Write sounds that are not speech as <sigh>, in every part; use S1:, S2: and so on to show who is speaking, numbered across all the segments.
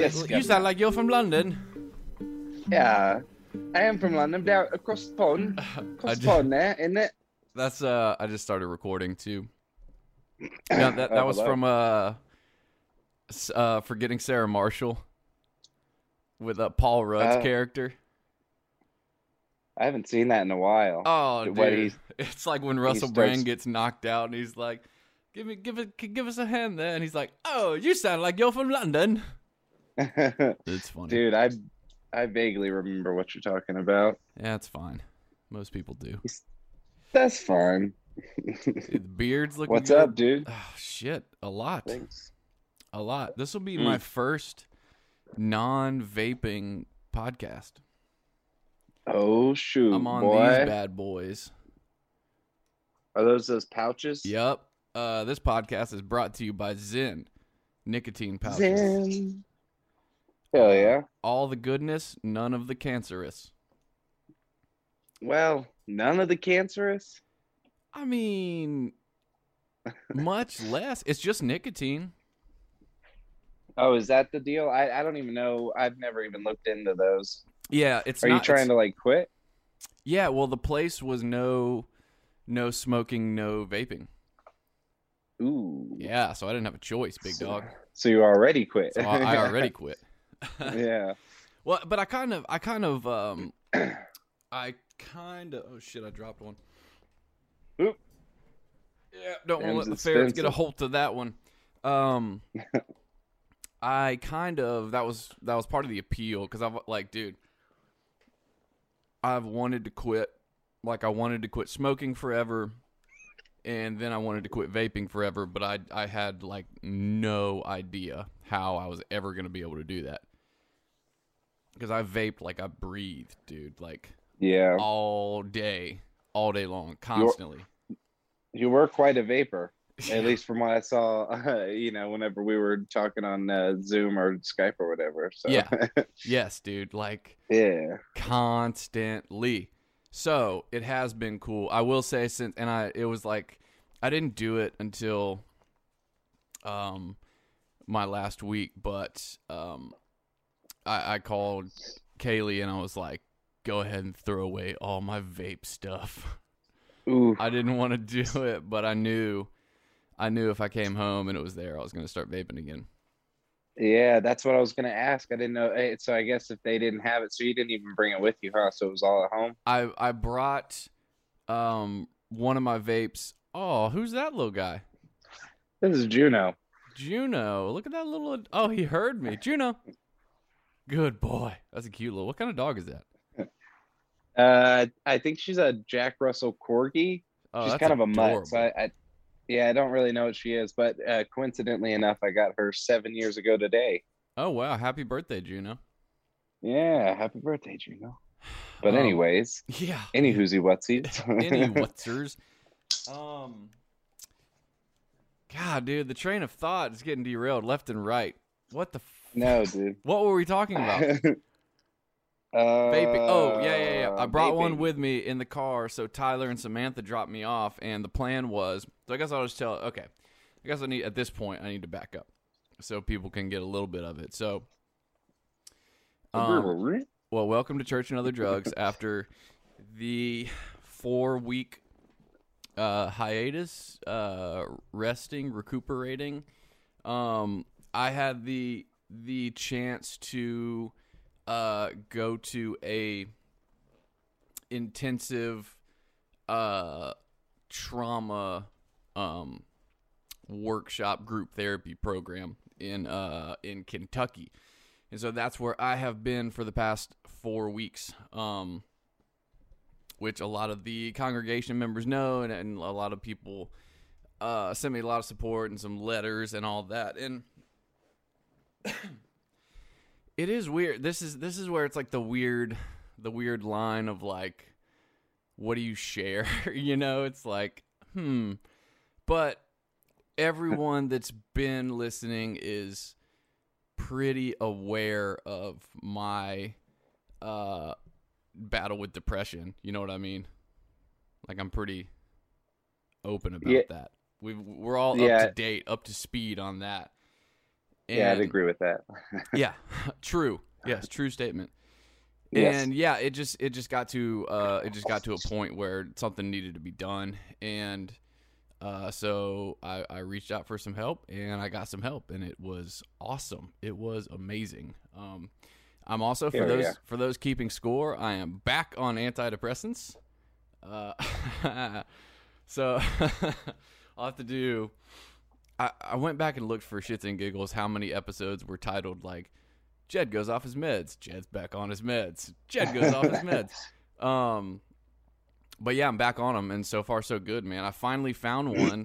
S1: sound
S2: Yes,
S1: you sound like you're from London.
S2: Yeah, I am from London, down across the pond. <laughs> Across the pond there, isn't it?
S1: That's uh I just started recording too. <clears throat> Yeah, that that
S2: Oh,
S1: was
S2: hello.
S1: from uh uh forgetting Sarah Marshall with uh, Paul Rudd's
S2: Oh.
S1: character.
S2: I haven't seen that in a while.
S1: Oh, dude. <laughs> It's like when Russell
S2: starts-
S1: Brand gets knocked out and he's like, "Give me, give it, give us a hand there," and he's like, "Oh, you sound like you're from London." <laughs> It's funny.
S2: Dude, I I vaguely remember what you're talking about.
S1: Yeah, it's fine. Most people do.
S2: That's fine.
S1: Dude, the beard's looking.
S2: What's
S1: good.
S2: up, dude?
S1: Oh shit, a lot,
S2: Thanks.
S1: a lot. This will be
S2: Mm.
S1: my first non-vaping podcast.
S2: Oh shoot,
S1: I'm on
S2: boy.
S1: these bad boys.
S2: Are those those pouches?
S1: Yep. Uh, this podcast is brought to you by Zyn nicotine pouches.
S2: Zyn. Hell yeah.
S1: All the goodness, none of the cancerous.
S2: Well, none of the cancerous.
S1: I mean, <laughs> much less. It's just nicotine.
S2: Oh, is that the deal? I, I don't even know. I've never even looked into those.
S1: Yeah, it's
S2: Are
S1: not.
S2: you trying to like quit?
S1: Yeah, well, the place was no, no smoking, no vaping.
S2: Ooh.
S1: Yeah, so I didn't have a choice, big
S2: So-
S1: dog.
S2: So you already quit.
S1: So I, I already <laughs> quit.
S2: Yeah. <laughs>
S1: Well, but I kind of, I kind of, um, <clears throat> I kind of. Oh shit! I dropped one.
S2: Oop.
S1: Yeah, don't want to let the ferrets get a hold of that one. Um, <laughs> I kind of that was that was part of the appeal because I've like, dude, I've wanted to quit. Like, I wanted to quit smoking forever, and then I wanted to quit vaping forever. But I I had like no idea how I was ever gonna be able to do that because I vaped like I breathed, dude, like
S2: Yeah.
S1: all day, all day long, constantly.
S2: You were quite a vapor, <laughs> at least from what I saw. <laughs> you know, whenever we were talking on uh, Zoom or Skype or whatever. So
S1: Yeah. <laughs> yes, dude, like
S2: yeah.
S1: constantly. So it has been cool. I will say since, and I it was like I didn't do it until um my last week, but um I, I called Kaylee and I was like, go ahead and throw away all my vape stuff.
S2: Ooh.
S1: I didn't want to do it, but I knew I knew if I came home and it was there, I was gonna start vaping again.
S2: Yeah, that's what I was gonna ask. I didn't know. eh, So I guess if they didn't have it, so you didn't even bring it with you, huh? So it was all at home.
S1: I I brought um one of my vapes. Oh, who's that little guy?
S2: This is Juno.
S1: Juno. Look at that little. Oh, he heard me. Juno. Good boy. That's a cute little. What kind of dog is that?
S2: Uh, I think she's a Jack Russell Corgi.
S1: Oh,
S2: she's
S1: that's
S2: kind of a mutt. So I, I, yeah, I don't really know what she is, but uh, coincidentally enough, I got her seven years ago today.
S1: Oh wow! Happy birthday, Juno.
S2: Yeah, happy birthday, Juno. <sighs> But
S1: Um,
S2: anyways,
S1: Yeah.
S2: any whoozy whatsies. <laughs>
S1: Any <laughs> whatsers. Um. God, dude, the train of thought is getting derailed left and right. What the?
S2: No, dude.
S1: what were we talking about?
S2: uh, <laughs>
S1: Vaping. Oh, yeah, yeah, yeah. I brought one with me in the car, so Tyler and Samantha dropped me off, and the plan was. So I guess I'll just tell. Okay, I guess I need at this point I need to back up, so people can get a little bit of it. So, um, well, welcome to Church and Other Drugs <laughs> after the four week uh, hiatus, uh, resting, recuperating. Um, I had the the chance to uh, go to a intensive uh, trauma um, workshop group therapy program in uh, in Kentucky. And so that's where I have been for the past four weeks, um, which a lot of the congregation members know, and, and a lot of people uh, sent me a lot of support and some letters and all that. And <coughs> it is weird. This is this is where it's like the weird, the weird line of like, what do you share? <laughs> you know, it's like, hmm. But everyone that's been listening is pretty aware of my uh battle with depression. You know what I mean? Like I'm pretty open about
S2: Yeah.
S1: that. We we're all
S2: Yeah.
S1: up to date, up to speed on that.
S2: Yeah, I'd agree with that. <laughs>
S1: yeah, <laughs> true. Yes, true statement.
S2: Yes.
S1: And yeah, it just it just got to uh it just got to a point where something needed to be done and uh so I I reached out for some help and I got some help and it was awesome. It was amazing. Um I'm also for
S2: Hell
S1: those
S2: yeah.
S1: for those keeping score, I am back on antidepressants. Uh <laughs> so I'll have to do I, I went back and looked for shits and giggles how many episodes were titled like Jed goes off his meds. Jed's back on his meds. Jed goes off his <laughs> meds. Um, but yeah, I'm back on them, and so far so good, man. I finally found one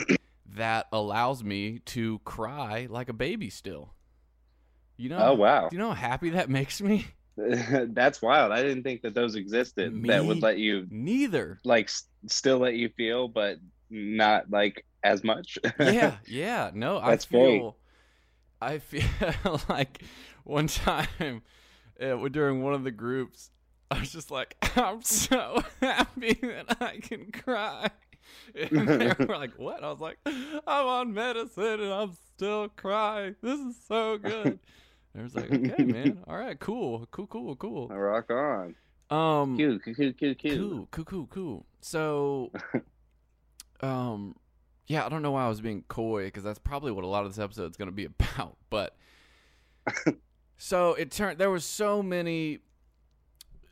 S1: that allows me to cry like a baby still. You know?
S2: Oh wow,
S1: Do you know how happy that <laughs> makes me? <laughs>
S2: that's wild. I didn't think that those existed. that would let you
S1: Neither.
S2: like s- still let you feel, but not like as much.
S1: yeah, <laughs> yeah. No,
S2: That's
S1: I
S2: great.
S1: feel. I feel <laughs> like one time uh, during one of the groups, I was just like, <laughs> "I'm so happy that I can cry." And they were like, "What?" I was like, "I'm on medicine and I'm still crying. This is so good." And I was like, "Okay, man. All right, cool, cool, cool, cool."
S2: I Rock on.
S1: Um,
S2: cute, cute, cute.
S1: Cool, cool, cool, cool. So, um, yeah, I don't know why I was being coy because that's probably what a lot of this episode is going to be <laughs> about. But <laughs> so it turned there was so many,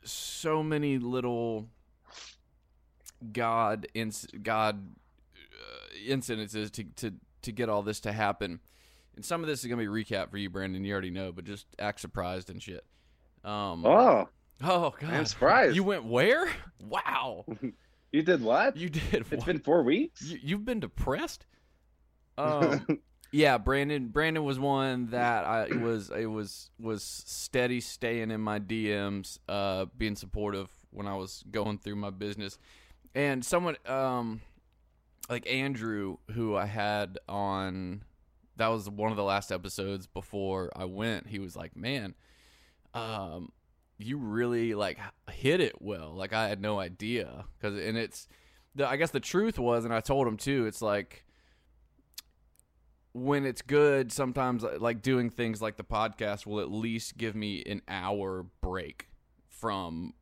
S1: so many little God inc- God uh, incidences to to to get all this to happen. And some of this is going to be recap for you, Brandon. You already know, but just act surprised and shit. Um,
S2: Oh,
S1: Oh god,
S2: I'm surprised.
S1: You went where? <laughs> Wow,
S2: you did what?
S1: you did.
S2: It's
S1: what?
S2: been four weeks.
S1: You, you've been depressed. <laughs> Um, yeah, Brandon. Brandon was one that I was. It was was steady staying in my DMs, uh, being supportive when I was going through my business, and someone, um, like Andrew, who I had on. That was one of the last episodes before I went. He was like, "Man, um, you really like hit it well. Like I had no idea because, and it's, the, I guess the truth was, and I told him too. It's like when it's good, sometimes uh, like doing things like the podcast will at least give me an hour break from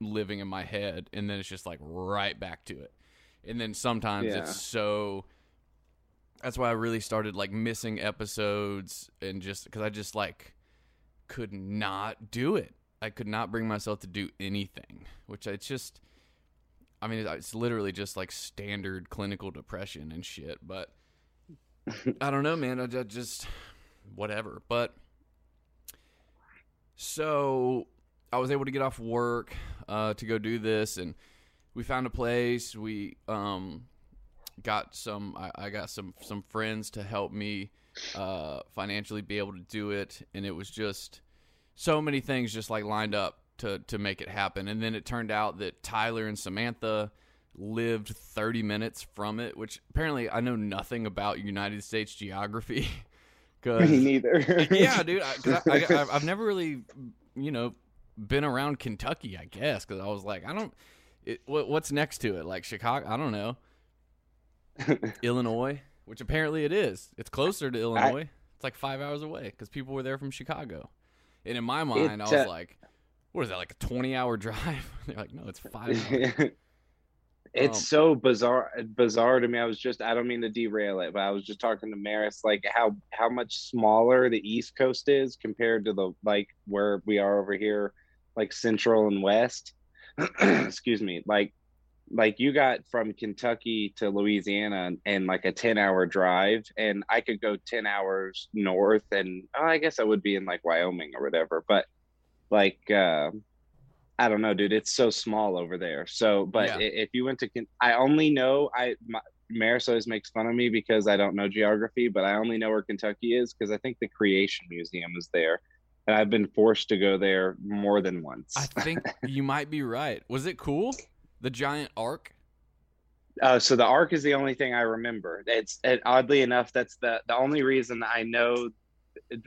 S1: living in my head, and then it's just like right back to it. And then sometimes
S2: Yeah.
S1: it's so. That's why I really started like missing episodes and just because I just like could not do it. I could not bring myself to do anything, which it's just, I mean, it's literally just like standard clinical depression and shit. But <laughs> I don't know, man. I ju- just, whatever. But so I was able to get off work uh, to go do this, and we found a place. We um, got some. I, I got some some friends to help me uh, financially be able to do it, and it was just so many things just like lined up to to make it happen. And then it turned out that Tyler and Samantha lived 30 minutes from it, which apparently I know nothing about United States geography. <laughs> Cause
S2: Me neither. <laughs>
S1: yeah, dude, I, I, I, <laughs> I've- never really, you know, been around Kentucky. I guess because I was like, I don't. It, what, what's next to it? Like Chicago? I don't know. Illinois, which apparently it is. It's closer to Illinois. it's like five hours away because people were there from Chicago. And in my mind, I was
S2: uh,
S1: like, "What is that? Like a twenty-hour <laughs> drive?" <laughs> They're like, "No, it's five." <laughs> hours.
S2: it's
S1: Um,
S2: so bizarre bizarre to me. I was just I don't mean to derail it, but I was just talking to Maris like how how much smaller the East Coast is compared to the like where we are over here, like Central and West. <clears throat> Excuse me. Like like you got from Kentucky to Louisiana and like a 10 hour drive and I could go 10 hours north and oh, I guess I would be in like Wyoming or whatever but like uh, I don't know dude it's so small over there so but
S1: Yeah.
S2: if you went to I only know I my, Maris always makes fun of me because I don't know geography but I only know where Kentucky is because I think the Creation Museum is there and I've been forced to go there more than once
S1: I think <laughs> you might be right. Was it cool? The giant ark.
S2: Uh, so the ark is the only thing I remember. It's it, oddly enough that's the the only reason I know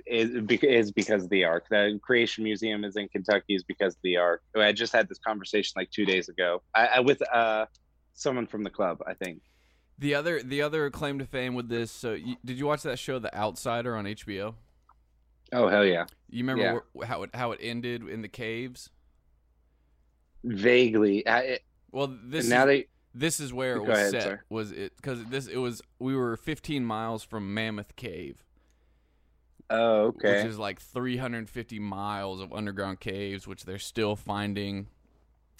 S2: is, is because of the ark. The Creation Museum is in Kentucky is because of the ark. I just had this conversation like two days ago I, I, with uh someone from the club. I think.
S1: The other, the other claim to fame with this. So, you, did you watch that show, The Outsider, on HBO?
S2: Oh hell yeah!
S1: You remember
S2: Yeah.
S1: where, how it how it ended in the caves?
S2: Vaguely. I,
S1: Well, this
S2: and now
S1: is,
S2: they.
S1: this is where it was
S2: ahead,
S1: set.
S2: sir.
S1: Was it because this it was we were 15 miles from Mammoth Cave,
S2: Oh okay.
S1: which is like 350 miles of underground caves, which they're still finding.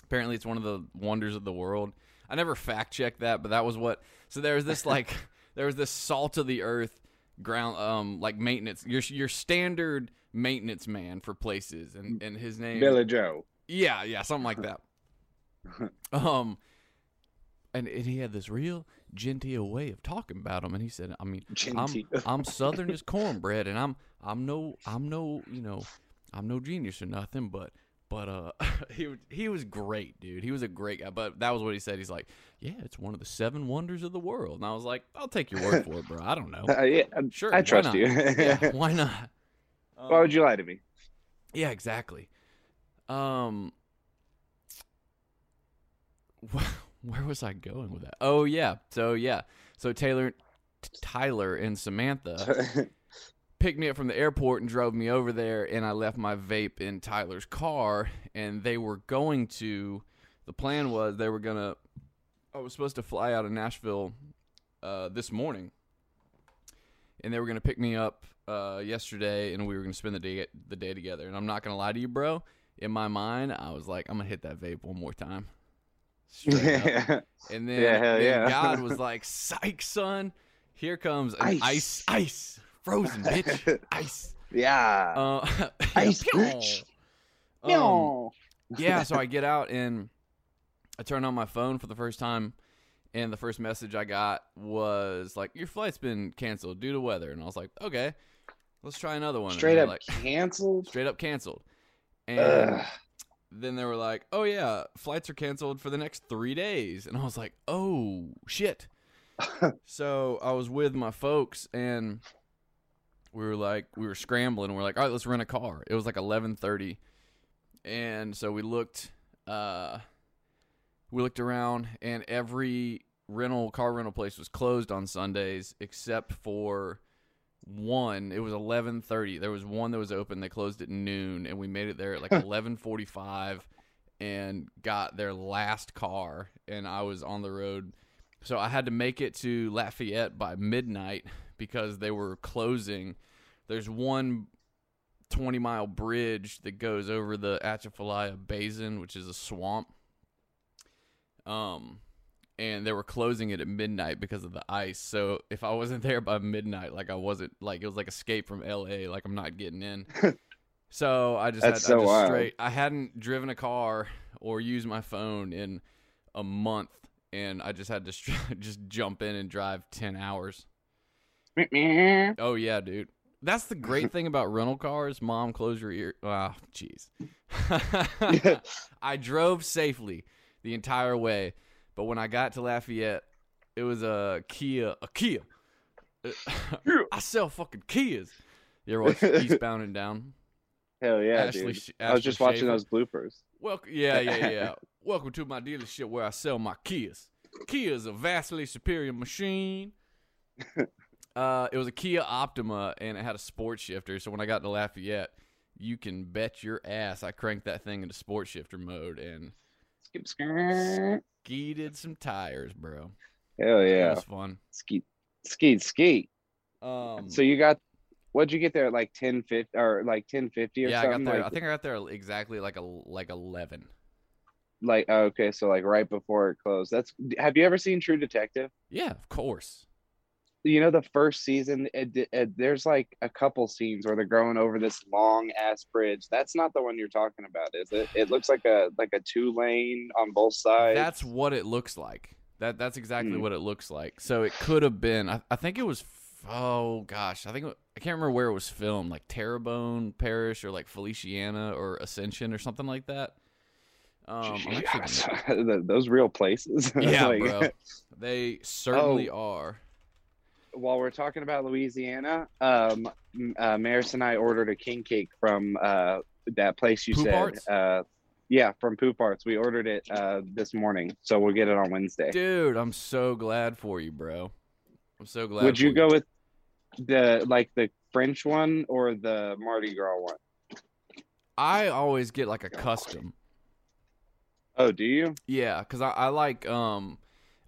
S1: Apparently, it's one of the wonders of the world. I never fact checked that, but that was what. So there was this <laughs> like there was this salt of the earth ground um like maintenance your your standard maintenance man for places and and his name
S2: Billy Joe.
S1: yeah yeah something like that <laughs> um and, and he had this real genteel way of talking about him and he said i mean i'm <laughs> i'm southern as cornbread and i'm i'm no i'm no you know i'm no genius or nothing but but uh <laughs> he was- he was great dude he was a great guy but that was what he said he's like yeah it's one of the seven wonders of the world and i was like i'll take your word for it bro i don't know
S2: Uh, yeah,
S1: sure
S2: I trust
S1: not?
S2: you.
S1: yeah why not
S2: Why would you lie to me?
S1: Yeah, exactly. Um, <laughs> where was I going with that? Oh yeah, so yeah, so Taylor, Tyler, and Samantha <laughs> picked me up from the airport and drove me over there, and I left my vape in Tyler's car, and they were going to. The plan was they were gonna. I was supposed to fly out of Nashville uh, this morning, and they were gonna pick me up uh, yesterday, and we were gonna spend the day the day together. And I'm not gonna lie to you, bro. In my mind, I was like, I'm gonna hit that vape one more time. Straight up. <laughs> And then,
S2: Yeah,
S1: then
S2: yeah.
S1: God was <laughs> like, "Psych, son! Here comes ice,
S2: Ice.
S1: ice, frozen bitch, <laughs> ice."
S2: yeah.
S1: Uh,
S2: Ice, bitch.
S1: Um, yeah, so I get out and I turn on my phone for the first time, and the first message I got was like, "Your flight's been canceled due to weather," and I was like, "Okay, let's try another one."
S2: Straight up
S1: like,
S2: canceled.
S1: straight up canceled, and
S2: Ugh.
S1: Then they were like, "Oh yeah, flights are canceled for the next three days," and I was like, "Oh shit!" <laughs> so I was with my folks, and we were like, we were scrambling. And we're like, "All right, let's rent a car." It was like eleven thirty, and so we looked, uh, we looked around, and every rental car rental place was closed on Sundays except for one it was 11:30 there was one that was open they closed at noon and we made it there at like <laughs> 11:45 and got their last car and I was on the road. So I had to make it to Lafayette by midnight because they were closing. There's one 20 mile bridge that goes over the Atchafalaya Basin which is a swamp. Um and they were closing it at midnight because of the ice. So if I wasn't <laughs> there by midnight, like I wasn't like it was like escape from L.A. Like I'm not getting in. <laughs> so I just
S2: That's
S1: had I
S2: so
S1: just
S2: wild.
S1: straight. I hadn't driven a car or used my phone in a month, and I just had to str- <laughs> just jump in and drive ten hours. Oh yeah, dude. That's the great thing about rental cars. Mom, close your ear. Ah, jeez. I drove safely the entire way, but when I got to Lafayette, it was a Kia. A Kia. <laughs> I sell fucking Kias. You ever watch <laughs> Eastbound and Down?
S2: Hell yeah,
S1: Ashley
S2: dude. I was just watching those bloopers.
S1: Welcome, yeah, yeah, yeah. <laughs> Welcome to my dealership where I sell my Kias. Kia is a vastly superior machine. Uh, it was a Kia Optima, and it had a sports shifter. So when I got to Lafayette, you can bet your ass I cranked that thing into sports shifter mode and
S2: Skip skirt.
S1: skeeted some tires, bro.
S2: Hell
S1: It
S2: yeah.
S1: was fun.
S2: Skeet, skeet, skeet.
S1: Um,
S2: So you got, what'd you get there? At like ten fifty or like ten fifty or
S1: yeah, I got
S2: something?
S1: there.
S2: Like,
S1: I think I got there exactly like a like eleven.
S2: like oh, okay, so like right before it closed. That's. Have you ever seen True Detective?
S1: Yeah, of course.
S2: You know the first season. It, it, there's like a couple scenes where they're going over this long ass bridge. That's not the one you're talking about, is it? It looks like a like a two lane on both sides.
S1: That's what it looks like. That that's exactly
S2: Hmm.
S1: what it looks like. So it could have been. I, I think it was. Oh gosh, I think it- I can't remember where it was filmed. Like Terrebonne Parish or like Feliciana or Ascension or something like that. Um, actually <laughs>
S2: those real places. <laughs>
S1: yeah,
S2: Like,
S1: bro. <laughs> They certainly
S2: Oh.
S1: are.
S2: While we're talking about Louisiana, um, uh, Maris and I ordered a king cake from uh, that place you
S1: Poop
S2: said. Uh, yeah, from Poupart's. We ordered it uh, this morning, so we'll get it on Wednesday.
S1: Dude, I'm so glad for you, bro. I'm so glad.
S2: Would you
S1: for
S2: go with the like the French one or the Mardi Gras one?
S1: I always get like a custom.
S2: Oh, do you?
S1: Yeah, because I, I like um,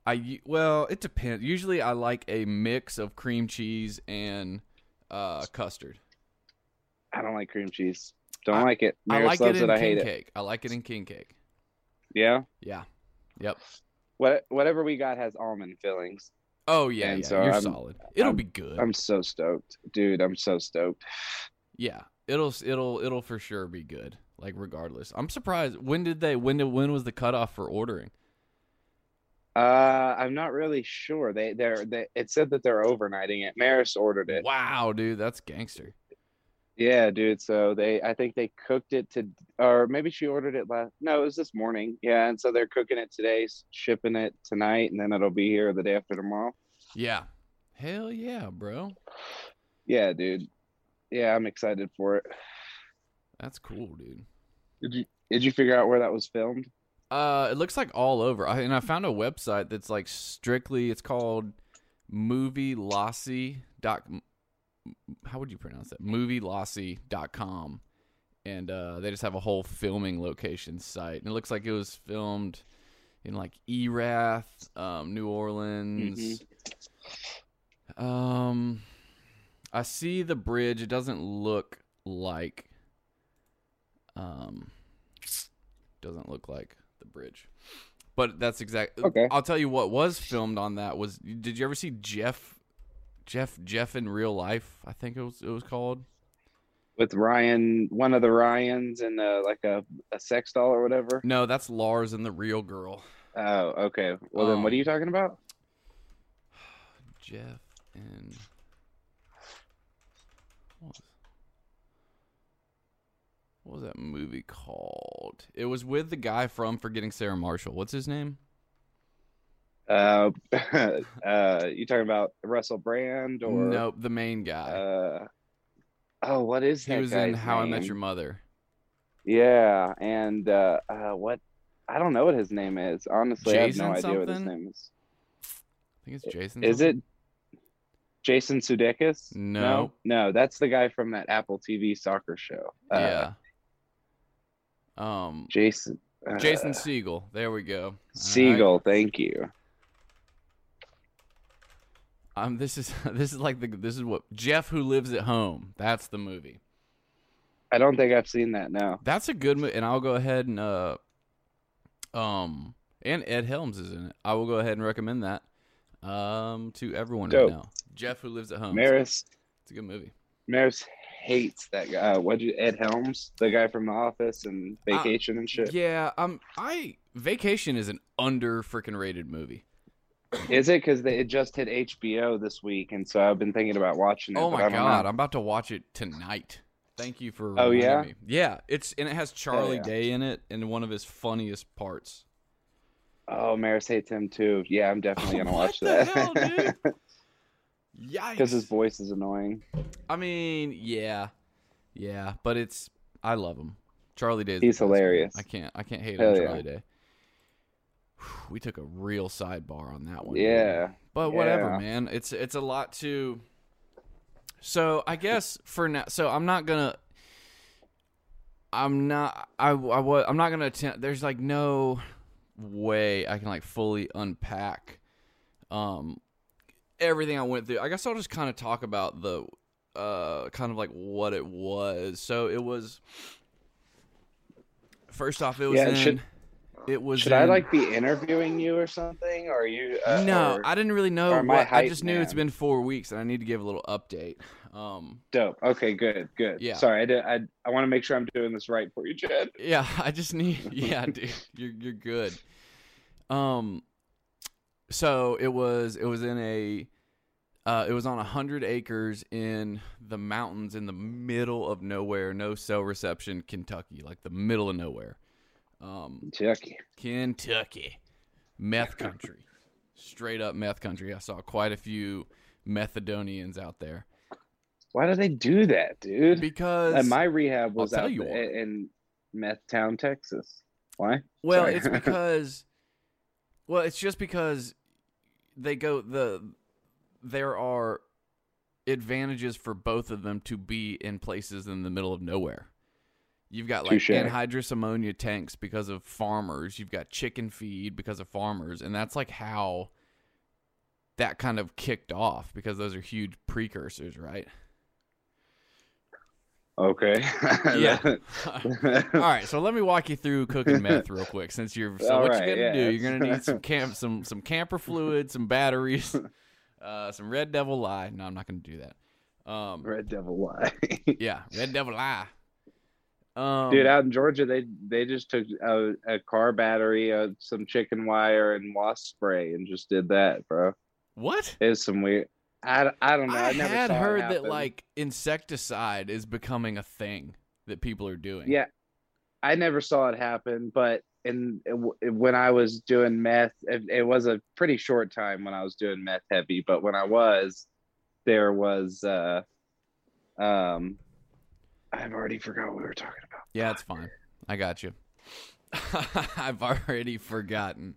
S1: I well it depends. Usually I like a mix of cream cheese and uh custard.
S2: I don't like cream cheese. Don't
S1: I-
S2: like it.
S1: I like
S2: loves
S1: it in
S2: I
S1: king
S2: hate it.
S1: cake. I like it in king cake.
S2: Yeah.
S1: Yeah. Yep.
S2: What whatever we got has almond fillings.
S1: Oh yeah,
S2: And
S1: yeah.
S2: so
S1: You're
S2: I'm-
S1: solid. It'll
S2: I'm-
S1: be good.
S2: I'm so stoked, dude. I'm so stoked.
S1: yeah. It'll it'll it'll for sure be good. Like regardless. I'm surprised. When did they? When did when was the cutoff for ordering?
S2: Uh, I'm not really sure. They they're they, it said that they're overnighting it. Maris ordered it.
S1: Wow, dude, that's gangster.
S2: Yeah, dude. So they, I think they cooked it to, or maybe she ordered it last. No, it was this morning. Yeah, and so they're cooking it today, shipping it tonight, and then it'll be here the day after tomorrow.
S1: Yeah. Hell yeah, bro.
S2: Yeah, dude. Yeah, I'm excited for it.
S1: That's cool, dude.
S2: Did you did you figure out where that was filmed?
S1: Uh, it looks like all over. I, and I found a website that's like strictly. It's called movieloci dot. How would you pronounce that? Movieloci.com. And uh, they just have a whole filming location site. And it looks like it was filmed in like Erath, um, New Orleans. Um, I see the bridge. It doesn't look like. Um, doesn't look like the bridge. But that's exactly.
S2: Okay.
S1: I'll tell you what was filmed on that was. Did you ever see Jeff? Jeff Jeff in real life. I think it was it was called.
S2: With Ryan, one of the Ryans, and uh, like a, a sex doll or whatever.
S1: No, that's Lars and the real girl.
S2: Oh, okay. Well, then what are
S1: Um,
S2: you talking about?
S1: Jeff and what was, what was that movie called? It was with the guy from Forgetting Sarah Marshall. What's his name?
S2: Uh, <laughs> uh, you talking about Russell Brand or
S1: nope, the main guy.
S2: Uh, oh, what is
S1: he was in How I Met
S2: name?
S1: Your Mother.
S2: Yeah, and uh, uh, what? I don't know what his name is. Honestly, I have no
S1: Jason
S2: idea what his name is.
S1: I think it's Jason.
S2: Is
S1: something.
S2: it Jason Sudeikis?
S1: No.
S2: no, no, that's the guy from that Apple TV soccer show. Uh,
S1: yeah. Um,
S2: Jason. Uh,
S1: Jason Segel. There we go. All right.
S2: Segel. Thank you.
S1: Um, this is <laughs> this is like the this is what Jeff who lives at home. That's the movie.
S2: I don't think I've seen that. now.
S1: That's a good movie, and I'll go ahead and uh, um, and Ed Helms is in it. I will go ahead and recommend that um to everyone
S2: Dope.
S1: right now. Jeff who lives at home.
S2: Maris.
S1: It's a good movie.
S2: Maris hates that guy. Uh, what'd you? Ed Helms, the guy from The Office and Vacation and shit.
S1: Uh, Yeah, um, I Vacation is an under freaking rated movie.
S2: Is it because it just hit HBO this week, and so I've been thinking about watching it.
S1: Oh my god,
S2: know.
S1: I'm about to watch it tonight. Thank you for.
S2: Oh,
S1: reminding
S2: yeah?
S1: me. yeah. It's and it has Charlie
S2: yeah.
S1: Day in it in one of his funniest parts.
S2: Oh, Maris hates him too. Yeah, I'm definitely <laughs> gonna watch that.
S1: hell? <laughs> Yikes!
S2: Because his voice is annoying.
S1: I mean, yeah, yeah, but it's I love him. Charlie Day.
S2: He's hilarious.
S1: I can't. I can't hate
S2: Hell
S1: on
S2: yeah.
S1: Charlie Day. We took a real sidebar on that one.
S2: Yeah.
S1: But whatever,
S2: Yeah.
S1: man. It's it's a lot to. So I guess for now, so I'm not gonna. I'm not. I I wa- I'm not gonna attempt. There's like no way I can like fully unpack, um, everything I went through. I guess I'll just kind of talk about the, uh, kind of like what it was. So it was. First off, it was
S2: Yeah,
S1: in.
S2: should-
S1: it was.
S2: Should I
S1: in-
S2: like be interviewing you or something? Or are you? Uh,
S1: no,
S2: or-
S1: I didn't really know.
S2: I
S1: What, I just knew it's been four weeks, and I need to give a little update. Um,
S2: dope. Okay, good, good.
S1: Yeah.
S2: Sorry, I did. I I want to make sure I'm doing this right for you, Jed.
S1: yeah, <laughs> I just need. <laughs> Yeah, dude, you're you're good. Um, so it was it was in a, uh, it was on a hundred acres in the mountains in the middle of nowhere, no cell reception, Kentucky, like the middle of nowhere. Um,
S2: Chucky.
S1: Kentucky, meth country, straight up meth country. I saw quite a few Methadonians out there
S2: Why do they do that, dude?
S1: because
S2: And my rehab was out th- in Meth Town, Texas. Why?
S1: Well,
S2: Sorry.
S1: it's <laughs> because well, it's just because they go the there are advantages for both of them to be in places in the middle of nowhere. You've got like
S2: Touche.
S1: anhydrous ammonia tanks because of farmers. You've got chicken feed because of farmers, and that's like how that kind of kicked off because those are huge precursors, right?
S2: Okay. <laughs>
S1: Yeah. <laughs> All right, so let me walk you through cooking meth real quick. Since you're so,
S2: All
S1: what
S2: right,
S1: you're gonna
S2: yeah,
S1: do? You're gonna need some <laughs> camp, some some camper fluid, some batteries, uh, some Red Devil Lye. No, I'm not gonna do that. Um,
S2: Red Devil Lie.
S1: yeah, Red Devil Lye. Um,
S2: Dude, out in Georgia, they they just took a, a car battery, uh, some chicken wire, and wasp spray, and just did that, bro.
S1: what?
S2: It was some weird. I, I don't know. I,
S1: I,
S2: never
S1: had heard that like insecticide is becoming a thing that people are doing.
S2: Yeah, I never saw it happen, but in when I was doing meth, it, it was a pretty short time when I was doing meth heavy. But when I was, there was, uh, um, I've already forgot what we were talking about.
S1: Yeah, it's fine. I got you. <laughs> I've already forgotten.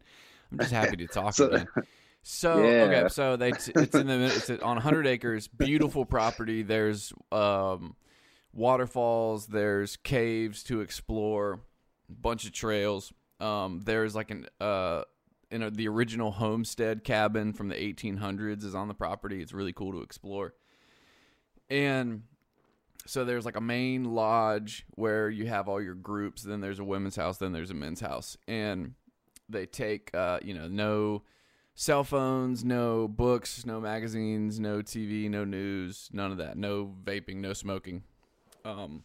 S1: I'm just happy to talk
S2: So-. <laughs>
S1: So
S2: Yeah.
S1: okay, so they it's in the it's on 100 acres, beautiful property. There's um, waterfalls, there's caves to explore, bunch of trails. Um, there's like an uh, in a, the original homestead cabin from the 1800s is on the property. It's really cool to explore, and so there's like a main lodge where you have all your groups. Then there's a women's house. Then there's a men's house, and they take uh, you know no cell phones, no books, no magazines, no TV, no news, none of that. No vaping, no smoking. Um,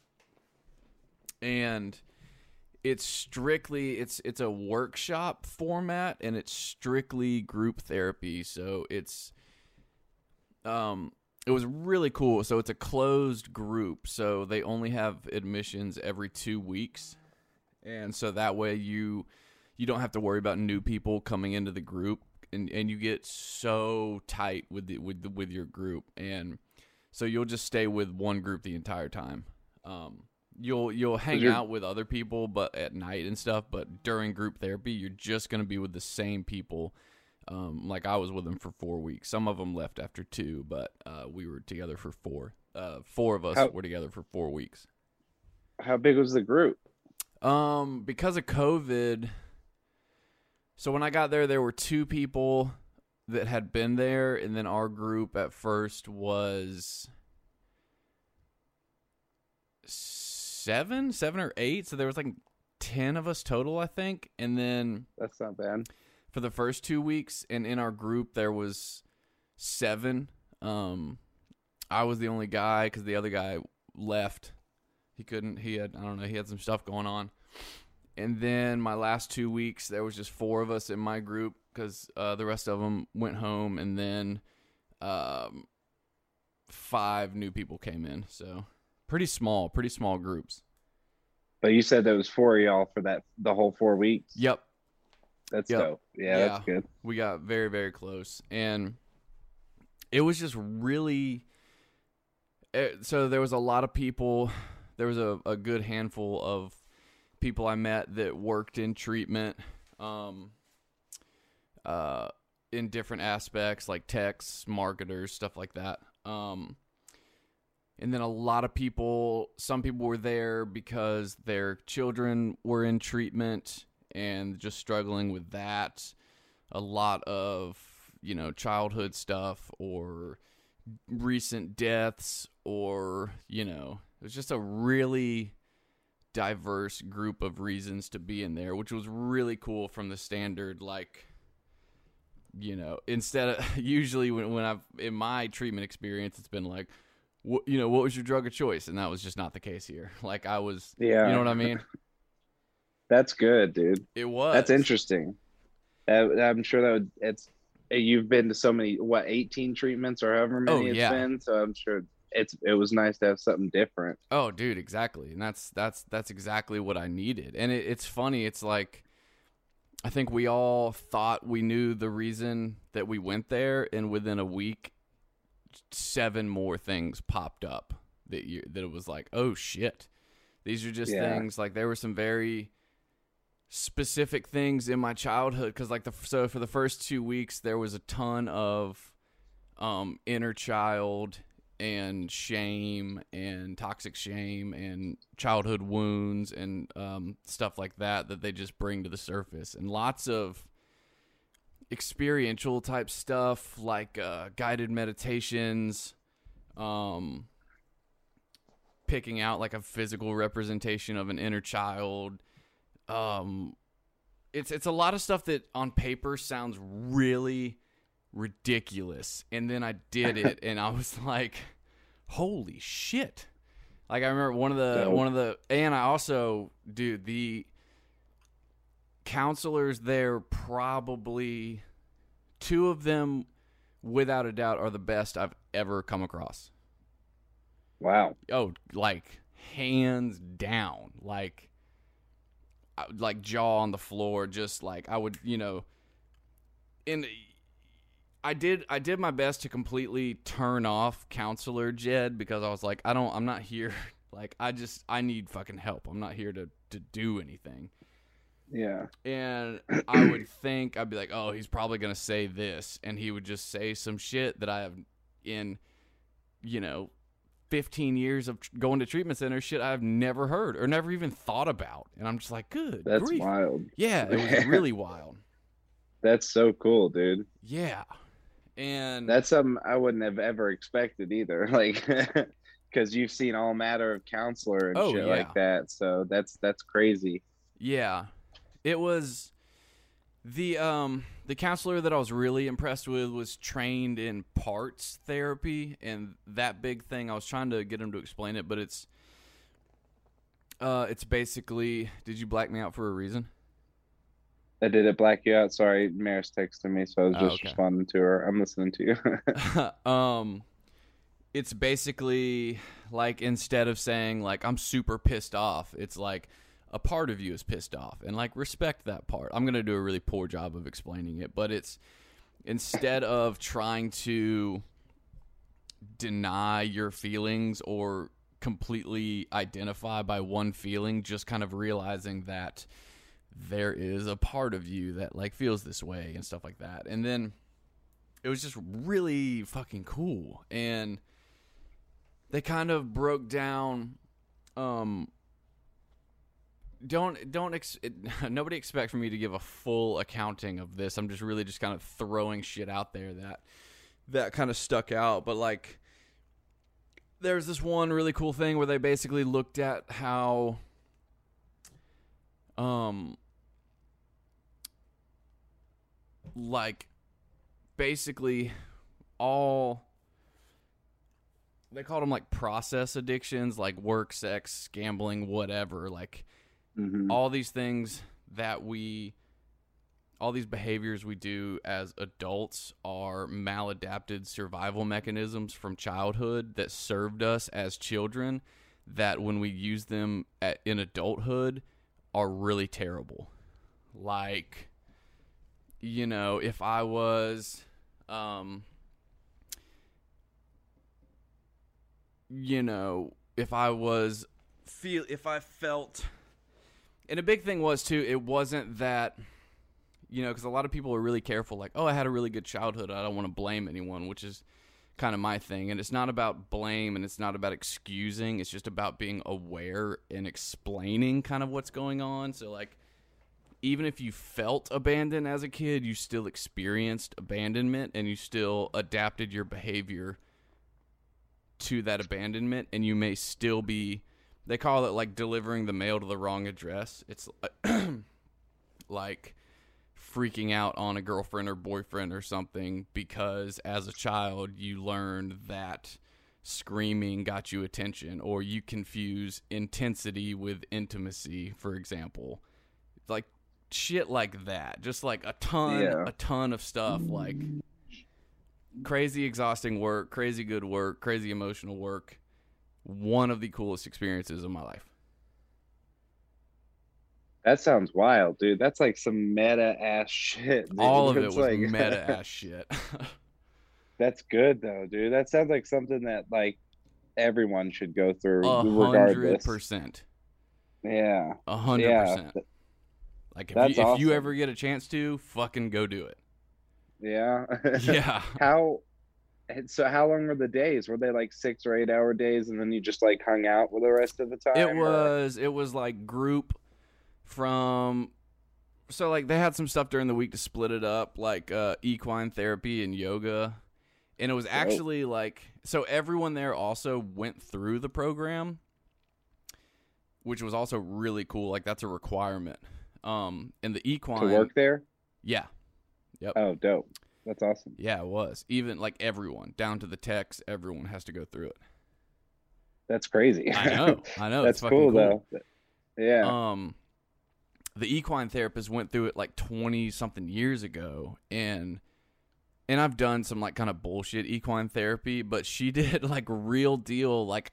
S1: and it's strictly it's it's a workshop format and it's strictly group therapy. So it's um it was really cool. So it's a closed group. So they only have admissions every 2 weeks. And so that way you you don't have to worry about new people coming into the group and and you get so tight with the with the, with your group and so you'll just stay with one group the entire time. Um you'll you'll hang out with other people but at night and stuff, but during group therapy you're just going to be with the same people. Um like I was with them for 4 weeks. Some of them left after 2, but uh we were together for 4. Uh 4 of us
S2: How-
S1: were together for 4 weeks.
S2: How big was the group?
S1: Um, because of COVID. So when I got there, there were two people that had been there, and then our group at first was seven, seven or eight. So there was like ten of us total, I think. And then
S2: That's not bad.
S1: for the first two weeks, and in our group there was seven. Um, I was the only guy because the other guy left. He couldn't. He had I don't know. He had some stuff going on. And then my last two weeks, there was just four of us in my group because uh, the rest of them went home, and then um, five new people came in. So pretty small, pretty small groups.
S2: But you said there was four of y'all for that the whole four weeks.
S1: Yep,
S2: That's
S1: Yep.
S2: dope. Yeah,
S1: Yeah.
S2: that's good.
S1: we got very very close and it was just really eh, so there was a lot of people there was a, a good handful of people i met that worked in treatment um uh in different aspects like techs marketers stuff like that. Um and then a lot of people some people were there because their children were in treatment and just struggling with that. A lot of you know childhood stuff or recent deaths or you know it was just a really diverse group of reasons to be in there which was really cool from the standard like you know instead of <laughs> usually when, when i've in my treatment experience it's been like what you know what was your drug of choice and that was just not the case here <laughs> like i was
S2: Yeah.
S1: you know what i mean <laughs>
S2: That's good, dude.
S1: it was
S2: That's interesting. Uh, I'm sure that would, it's you've been to so many what 18 treatments or however many
S1: Oh,
S2: it's
S1: yeah.
S2: been. So I'm sure it's it was nice to have something different.
S1: Oh, dude, exactly, and that's that's that's exactly what I needed. And it, it's funny. It's like I think we all thought we knew the reason that we went there, and within a week, seven more things popped up that you that it was like, oh shit, these are just
S2: Yeah.
S1: things. Like there were some very specific things in my childhood because like the so for the first two weeks there was a ton of um inner child and shame and toxic shame and childhood wounds and um, stuff like that that they just bring to the surface. And lots of experiential type stuff like uh, guided meditations um, picking out like a physical representation of an inner child. Um, it's it's a lot of stuff that on paper sounds really ridiculous. And then i did it <laughs> and i was like holy shit. Like i remember one of the one of the and i also dude the counselors there probably two of them without a doubt are the best i've ever come across.
S2: Wow.
S1: oh like hands down. Like I- like jaw on the floor just like i would you know and i did i did my best to completely turn off counselor jed because i was like i don't i'm not here <laughs> like i just i need fucking help i'm not here to to do anything
S2: Yeah.
S1: and <clears throat> I would think I'd be like, "Oh, he's probably gonna say this," and he would just say some shit that I have in, you know, fifteen years of going to treatment centers, shit I've never heard or never even thought about, and I'm just like, "Good,
S2: That's
S1: grief.
S2: wild.
S1: yeah, it was <laughs> really wild,
S2: That's so cool, dude.
S1: yeah." And
S2: That's something I wouldn't have ever expected either. <laughs> Like, because you've seen all matter of counselor and
S1: Oh,
S2: shit
S1: yeah.
S2: like that. So that's that's crazy.
S1: Yeah. It was the um the counselor that I was really impressed with was trained in parts therapy and that big thing I was trying to get him to explain it but it's uh it's basically did you black me out for a reason?
S2: I did it black you out. Sorry, Maris texted me, so I was
S1: Oh,
S2: just
S1: okay.
S2: responding to her. I'm listening to you. <laughs> <laughs>
S1: um it's basically like instead of saying like I'm super pissed off, it's like a part of you is pissed off and like respect that part. I'm going to do a really poor job of explaining it, but it's instead of trying to deny your feelings or completely identify by one feeling, just kind of realizing that there is a part of you that like feels this way and stuff like that. And then it was just really fucking cool. And they kind of broke down um don't don't ex- it, <laughs> nobody expect for me to give a full accounting of this. I'm just really just kind of throwing shit out there that that kind of stuck out. But like there's this one really cool thing where they basically looked at how um like basically all they called them like process addictions like work sex gambling whatever like
S2: Mhm.
S1: all these things that we all these behaviors we do as adults are maladapted survival mechanisms from childhood that served us as children that when we use them at, in adulthood are really terrible like you know if i was um you know if i was feel if i felt and a big thing was too it wasn't that you know because a lot of people are really careful like oh i had a really good childhood i don't want to blame anyone which is kind of my thing and it's not about blame and it's not about excusing it's just about being aware and explaining kind of what's going on so like even if you felt abandoned as a kid you still experienced abandonment and you still adapted your behavior to that abandonment and you may still be they call it like delivering the mail to the wrong address. It's uh, <clears throat> like freaking out on a girlfriend or boyfriend or something because as a child you learned that screaming got you attention or you confuse intensity with intimacy for example. Like shit like that just like a ton
S2: Yeah.
S1: a ton of stuff like crazy exhausting work crazy good work crazy emotional work one of the coolest experiences of my life
S2: That sounds wild, dude. That's like some meta ass <laughs> shit. dude.
S1: all of it was
S2: like- <laughs>
S1: meta ass shit <laughs>
S2: That's good though, dude. That sounds like something that like everyone should go through,
S1: A hundred
S2: regardless.
S1: percent.
S2: Yeah,
S1: A hundred
S2: yeah,
S1: percent. Like if
S2: that's
S1: you, if you ever get a chance to, fucking go do it.
S2: yeah. <laughs>
S1: Yeah.
S2: how so how long were the days? Were they like six or eight hour days, and then you just like hung out for the rest of the time?
S1: It
S2: or-
S1: was it was like group from so like they had some stuff during the week to split it up like uh equine therapy and yoga. And it was actually like so everyone there also went through the program which was also really cool like that's a requirement. Um and the equine to
S2: work there.
S1: Yeah. Yep.
S2: Oh, dope! That's awesome.
S1: Yeah, it was. Even like everyone, down to the techs, everyone has to go through it.
S2: That's crazy.
S1: I <laughs> know. I know.
S2: That's
S1: it's fucking
S2: cool, though. Yeah.
S1: Um, the equine therapist went through it like twenty something years ago, and and I've done some like kind of bullshit equine therapy, but she <laughs> did like real deal. Like,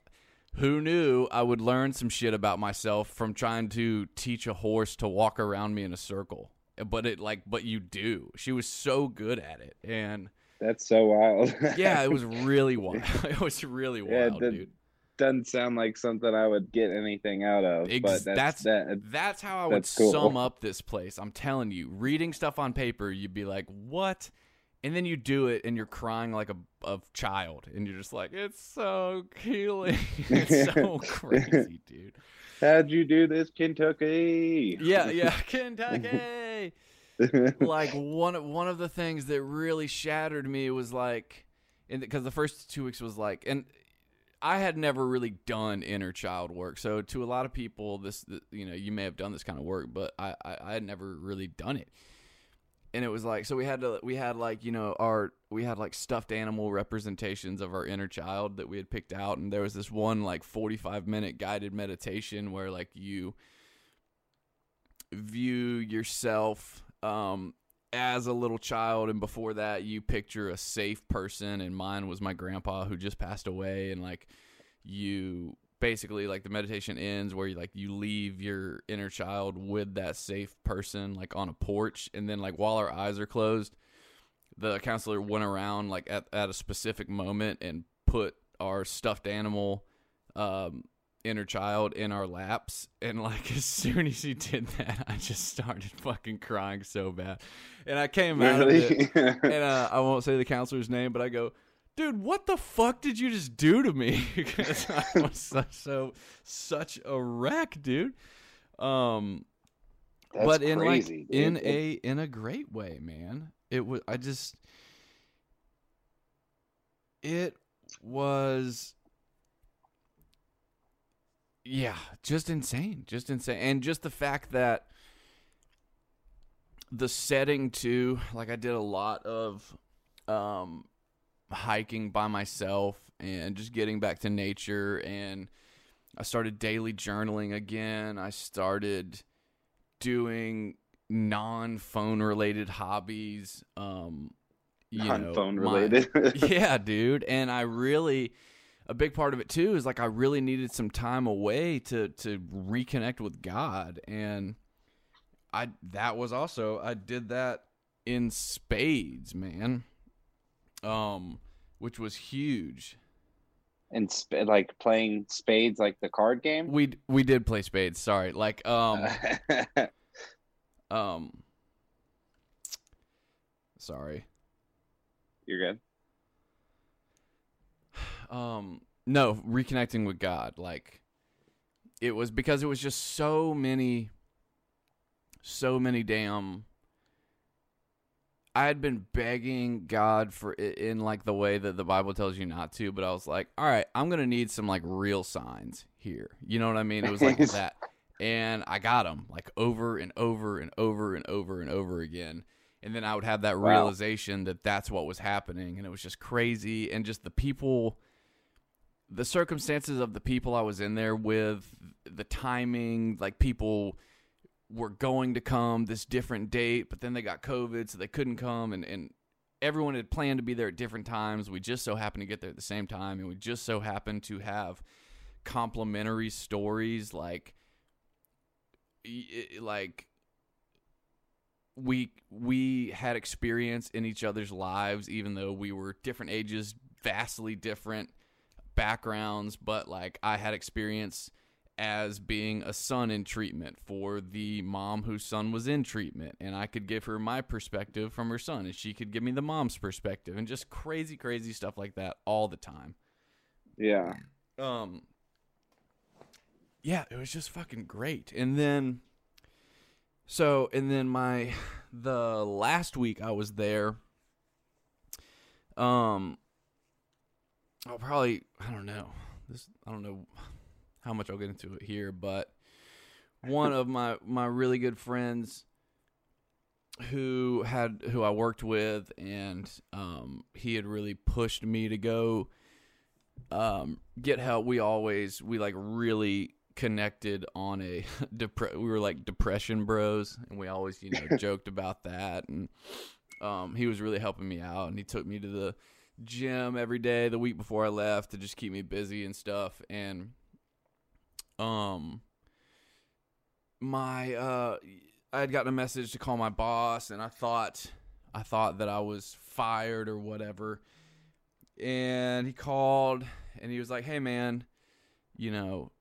S1: who knew I would learn some shit about myself from trying to teach a horse to walk around me in a circle? But it like, but you do. She was so good at it, and
S2: That's so wild. <laughs>
S1: yeah, it was really wild. <laughs> it was really
S2: Yeah,
S1: wild,
S2: the-
S1: dude.
S2: doesn't sound like something I would get anything out of.
S1: Ex-
S2: but that's,
S1: that's-
S2: that.
S1: That's how I would
S2: cool.
S1: sum up this place. I'm telling you, reading stuff on paper, you'd be like, "What?" And then you do it, and you're crying like a, a child, and you're just like, "It's so healing. <laughs> it's so <laughs> crazy, dude."
S2: How'd you do this, Kentucky?
S1: Yeah, <laughs> yeah, Kentucky. like one of- one of the things that really shattered me was like, because the first two weeks was like, and I had never really done inner child work. So to a lot of people, this you know you may have done this kind of work, but I, I I had never really done it. And it was like so we had to we had like you know our we had like stuffed animal representations of our inner child that we had picked out, and there was this one like forty five minute guided meditation where like you view yourself um as a little child. And before that you picture a safe person. And mine was my grandpa who just passed away. And like you basically like the meditation ends where you like you leave your inner child with that safe person like on a porch. And then like while our eyes are closed the counselor went around like at, at a specific moment and put our stuffed animal um inner child in our laps. And like <laughs> as soon as he did that i just started fucking crying so bad. And i came out of it. And uh, I won't say the counselor's name, but I go, dude, what the fuck did you just do to me? <laughs> Because I was such, so such a wreck, dude. Um,
S2: That's
S1: but in
S2: crazy,
S1: like
S2: dude.
S1: in a in a great way, man. It was I just it was yeah, just insane, just insane, and just the fact that the setting too. Like I did a lot of um hiking by myself and just getting back to nature and I started daily journaling again. I started doing non-phone related hobbies um you
S2: non-phone related. <laughs>
S1: yeah, dude. And I really a big part of it too is like I really needed some time away to to reconnect with God and I that was also I did that in spades, man. Um which was huge.
S2: and sp- like playing spades, like the card game.
S1: We we did play spades, sorry. Like um <laughs> um sorry.
S2: You're good. <sighs>
S1: um no reconnecting with god like it was because it was just so many so many damn i had been begging god for it in like the way that the bible tells you not to but i was like all right i'm gonna need some like real signs here. You know what i mean? It was like that. And i got them like over and over and over and over and over again. And then i would have that
S2: Wow.
S1: realization that that's what was happening and it was just crazy. And just the people the circumstances of the people I was in there with, the timing, like people were going to come this different date, but then they got COVID, so they couldn't come, and, and everyone had planned to be there at different times. We just so happened to get there at the same time, and we just so happened to have complementary stories, like, like we we had experience in each other's lives, even though we were different ages, vastly different backgrounds, but like I had experience as being a son in treatment for the mom whose son was in treatment and I could give her my perspective from her son and she could give me the mom's perspective and just crazy crazy stuff like that all the time.
S2: Yeah.
S1: Um Yeah, it was just fucking great. And then so and then my the last week I was there um I'll probably I don't know. This I don't know how much I'll get into it here, but one of my my really good friends who had who I worked with and um he had really pushed me to go um get help. We always we like really connected on a <laughs> depre- we were like depression bros and we always you know <laughs> joked about that and um he was really helping me out and he took me to the gym every day the week before I left to just keep me busy and stuff and um my uh I had gotten a message to call my boss and I thought I thought that I was fired or whatever and he called and he was like hey man you know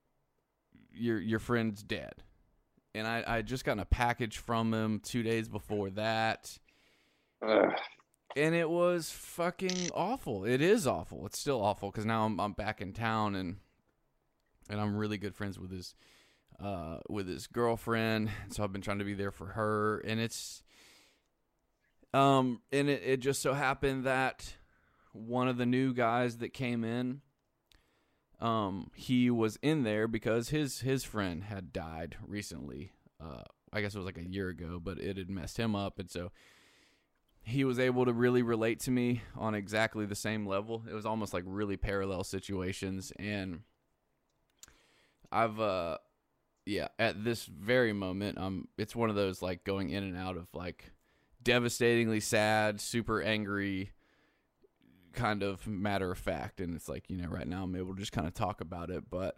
S1: your your friend's dead and I I just gotten a package from him 2 days before that
S2: Ugh.
S1: and it was fucking awful. It is awful. It's still awful because now I'm I'm back in town and and I'm really good friends with his uh with his girlfriend. So I've been trying to be there for her, and it's um and it it just so happened that one of the new guys that came in um he was in there because his his friend had died recently uh i guess it was like a year ago but it had messed him up and so he was able to really relate to me on exactly the same level. It was almost like really parallel situations and I've uh yeah, at this very moment, um it's one of those like going in and out of like devastatingly sad, super angry kind of matter of fact and it's like, you know, right now I'm able to just kind of talk about it, but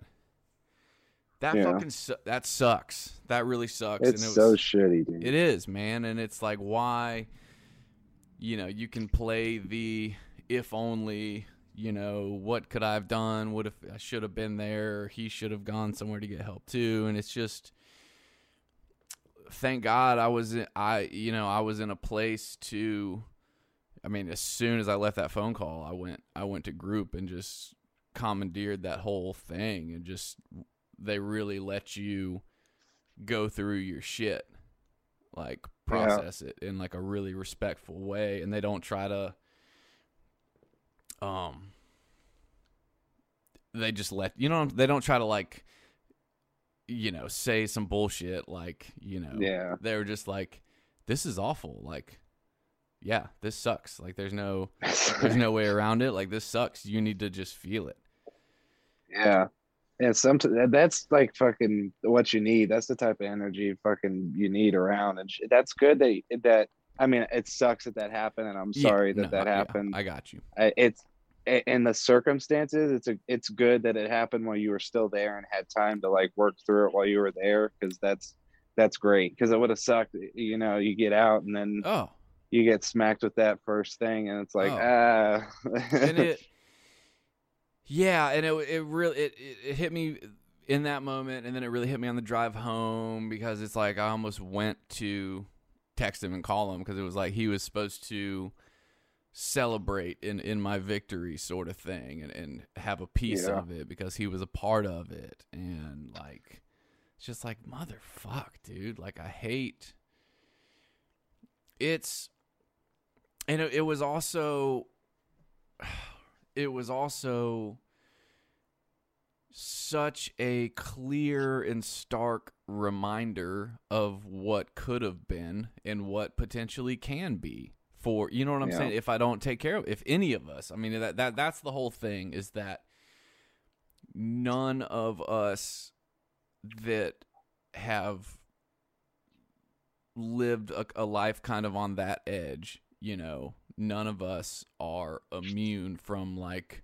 S1: that
S2: Yeah.
S1: fucking su- that sucks. That really sucks
S2: It's
S1: and it
S2: so shitty, dude.
S1: it is, man, and it's like why you know, you can play the if only, you know, what could I have done? What if I should have been there? He should have gone somewhere to get help too, and it's just thank God I was in, I you know, I was in a place to I mean, as soon as I left that phone call, I went I went to group and just commandeered that whole thing and just they really let you go through your shit like
S2: Yeah.
S1: process it in like a really respectful way and they don't try to um they just let you know they don't try to like you know say some bullshit like you know
S2: Yeah.
S1: they're just like this is awful like yeah this sucks like there's no there's no way <laughs> around it like this sucks you need to just feel it
S2: Yeah. And sometimes that's like fucking what you need. That's the type of energy fucking you need around, and sh- that's good that that. I mean, it sucks that that happened, and I'm
S1: Yeah,
S2: sorry that
S1: no,
S2: that
S1: yeah,
S2: happened.
S1: i got you
S2: I- it's in the circumstances. It's a it's good that it happened while you were still there and had time to like work through it while you were there, because that's that's great. Because it would have sucked, you know, you get out and then
S1: oh
S2: you get smacked with that first thing, and it's like
S1: Oh.
S2: ah.
S1: and it <laughs> yeah and it it really it, it it hit me in that moment and then it really hit me on the drive home because it's like I almost went to text him and call him because it was like he was supposed to celebrate in in my victory sort of thing and and have a piece
S2: Yeah.
S1: of it because he was a part of it. And like it's just like motherfuck dude. Like I hate it's and it, it was also <sighs> it was also such a clear and stark reminder of what could have been and what potentially can be for you know what I'm
S2: Yeah.
S1: saying if I don't take care of if any of us I mean that that that's the whole thing is that none of us that have lived a, a life kind of on that edge you know none of us are immune from like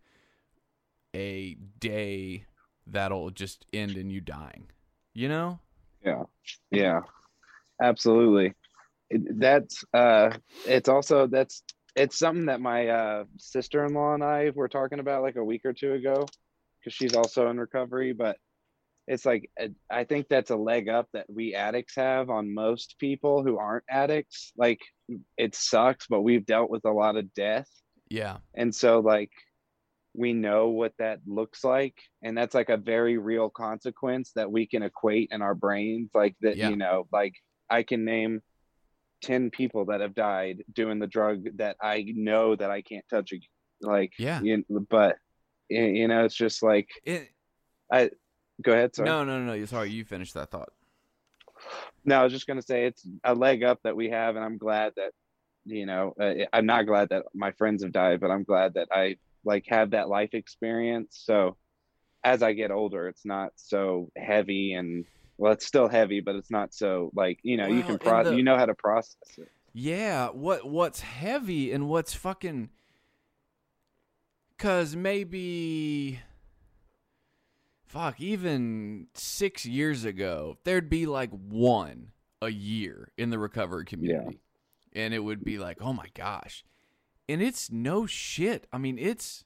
S1: a day that'll just end in you dying you know
S2: Yeah, yeah, absolutely. It, that's uh, it's also that's it's something that my uh, sister-in-law and I were talking about like a week or two ago, because she's also in recovery. But it's like uh, I think that's a leg up that we addicts have on most people who aren't addicts. Like it sucks, but we've dealt with a lot of death,
S1: Yeah.
S2: and so like we know what that looks like, and that's like a very real consequence that we can equate in our brains. Like that,
S1: Yeah.
S2: you know, like I can name. 10 people that have died doing the drug that I know that I can't touch again. Like,
S1: Yeah.
S2: you, but you know, it's just like,
S1: It,
S2: go ahead. Sorry.
S1: no, no, no, no. Sorry, you finished that thought.
S2: No, I was just going to say it's a leg up that we have, and I'm glad that, you know, uh, I'm not glad that my friends have died, but I'm glad that I like have that life experience. So as I get older, it's not so heavy and well, it's still heavy, but it's not so like, you know, you can pro
S1: the-
S2: you know how to process it.
S1: Yeah, what what's heavy and what's fucking cuz maybe fuck even 6 years ago there'd be like one a year in the recovery community. And it would be like, "Oh my gosh." And it's no shit. I mean, it's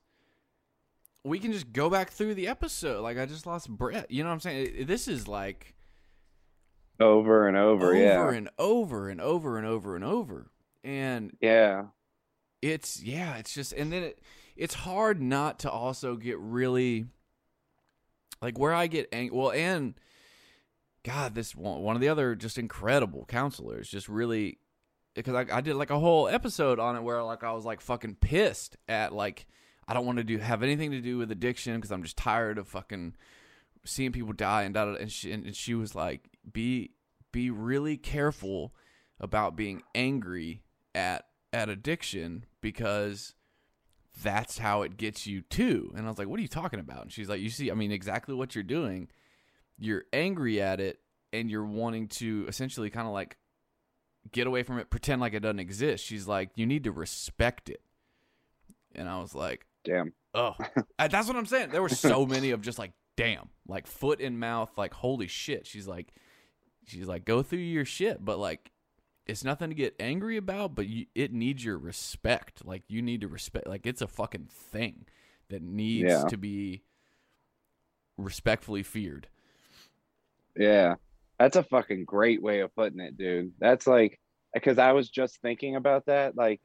S1: we can just go back through the episode. Like I just lost brett You know what I'm saying? This is like
S2: Over and over,
S1: over
S2: yeah.
S1: and over and over and over and over. And
S2: Yeah.
S1: it's yeah it's just and then it it's hard not to also get really like where i get ang- well and god this one, one of the other just incredible counselors just really because I, I did like a whole episode on it where like i was like fucking pissed at like i don't want to do have anything to do with addiction because i'm just tired of fucking seeing people die and da, da, da. and she and she was like be be really careful about being angry at at addiction because that's how it gets you too. And I was like, "What are you talking about?" And she's like, "You see, I mean exactly what you're doing. You're angry at it and you're wanting to essentially kind of like get away from it, pretend like it doesn't exist." She's like, "You need to respect it." And I was like,
S2: Damn.
S1: Oh, <laughs> that's what I'm saying. There were so many of just like, damn, like foot in mouth, like holy shit. She's like, she's like, go through your shit, but like, it's nothing to get angry about, but you, it needs your respect. Like you need to respect. Like it's a fucking thing that needs
S2: Yeah.
S1: to be respectfully feared.
S2: Yeah. That's a fucking great way of putting it, dude. That's like because I was just thinking about that, like,